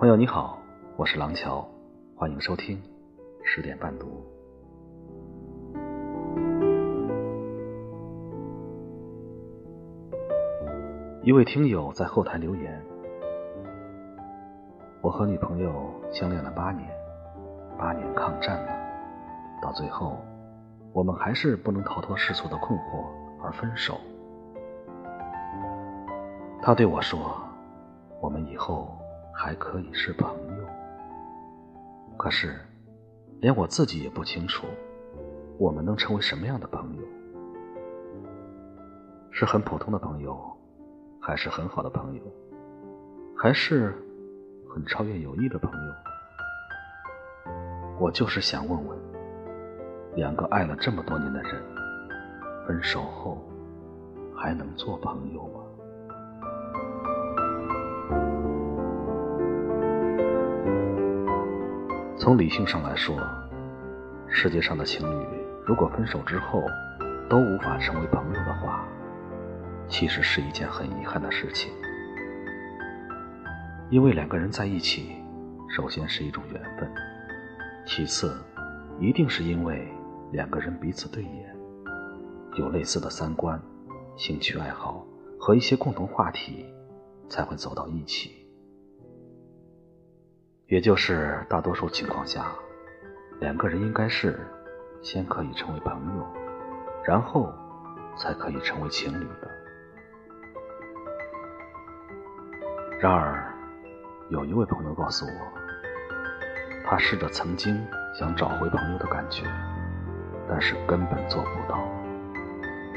朋友你好，我是廊桥，欢迎收听十点半读。一位听友在后台留言：“我和女朋友相恋了八年，八年抗战了，到最后，我们还是不能逃脱世俗的困惑而分手。”他对我说：“我们以后还可以是朋友。”可是，连我自己也不清楚，我们能成为什么样的朋友？是很普通的朋友？还是很好的朋友，还是很超越友谊的朋友。我就是想问问，两个爱了这么多年的人，分手后还能做朋友吗？从理性上来说，世界上的情侣如果分手之后都无法成为朋友的话，其实是一件很遗憾的事情，因为两个人在一起，首先是一种缘分，其次，一定是因为两个人彼此对眼，有类似的三观、兴趣爱好和一些共同话题，才会走到一起。也就是大多数情况下，两个人应该是先可以成为朋友，然后才可以成为情侣的。然而，有一位朋友告诉我，他试着曾经想找回朋友的感觉，但是根本做不到，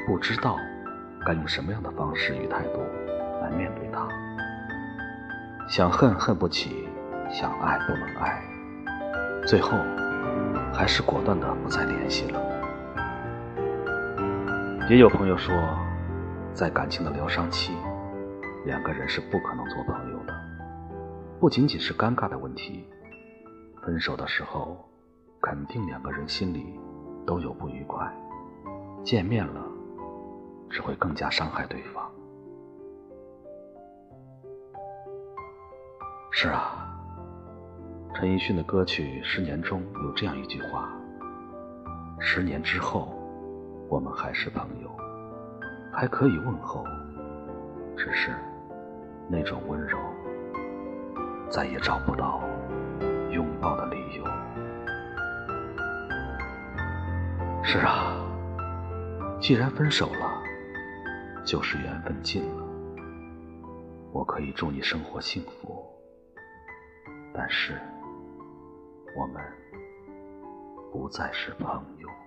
不知道该用什么样的方式与态度来面对他。想恨恨不起，想爱不能爱，最后还是果断的不再联系了。也有朋友说，在感情的疗伤期。两个人是不可能做朋友的，不仅仅是尴尬的问题，分手的时候，肯定两个人心里都有不愉快，见面了，只会更加伤害对方。是啊，陈奕迅的歌曲《十年》中有这样一句话：“十年之后，我们还是朋友，还可以问候，只是……”那种温柔，再也找不到拥抱的理由。是啊，既然分手了，就是缘分尽了。我可以祝你生活幸福，但是我们不再是朋友。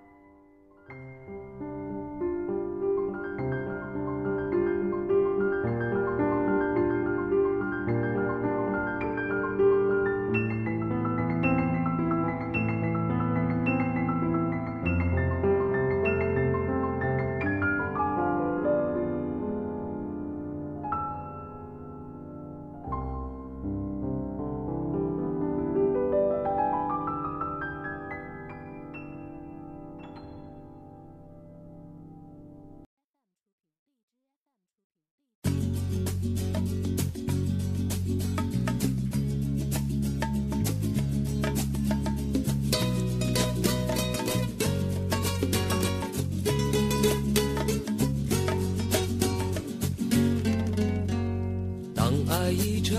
爱已成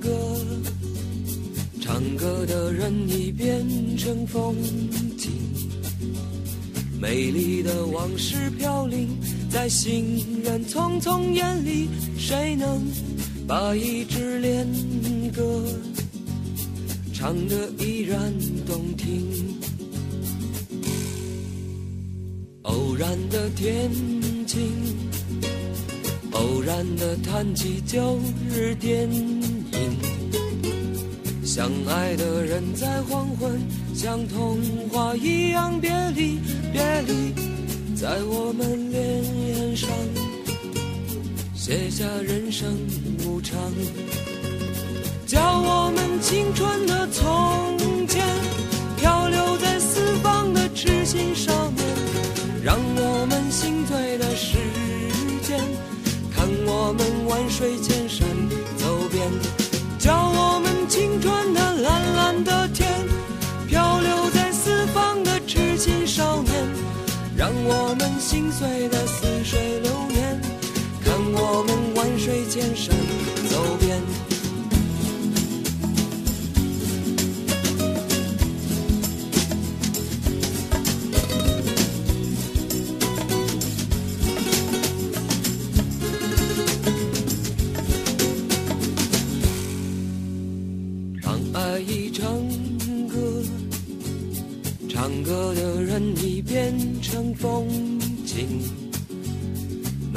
歌唱歌的人已变成风景，美丽的往事飘零在行人匆匆眼里，谁能把一支恋歌唱得依然动听？偶然的天晴，偶然的谈起旧日电影。相爱的人在黄昏，像童话一样别离，别离，在我们脸上写下人生无常，叫我们青春的从前漂流在四方的痴心上面，让我们心醉的，我们万水千山走遍，叫我们青春的蓝蓝的天，漂流在四方的痴情少年，让我们心碎的似水流年，看我们万水千山。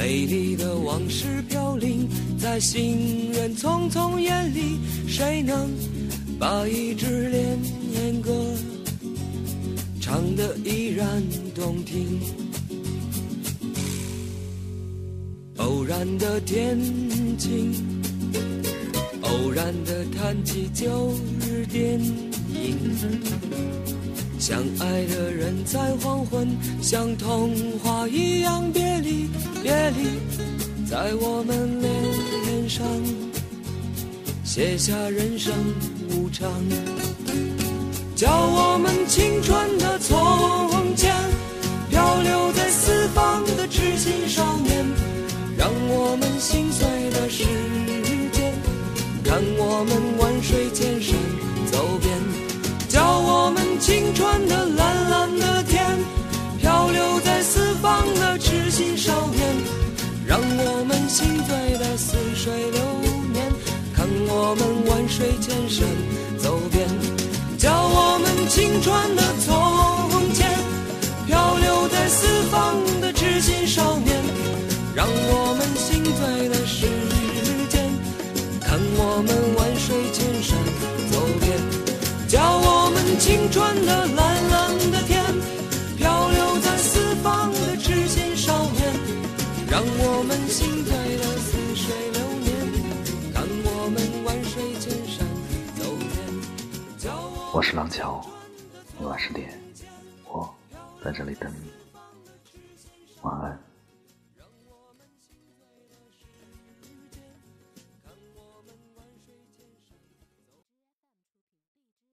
美丽的往事飘零在行人匆匆眼里，谁能把一支恋恋歌唱得依然动听？偶然的天晴。偶然的谈起旧日电影，相爱的人在黄昏，像童话一样别离，别离，在我们脸上写下人生无常，叫我们青春的从前，水千山走遍，叫我们青春的从前，漂流在四方的痴心少年，让我们心醉的时间。看我们万水千山走遍，叫我们青春的蓝蓝的天，漂流在四方的痴心少年，让我们心醉的我是廊桥，每晚十点，我在这里等你，晚安。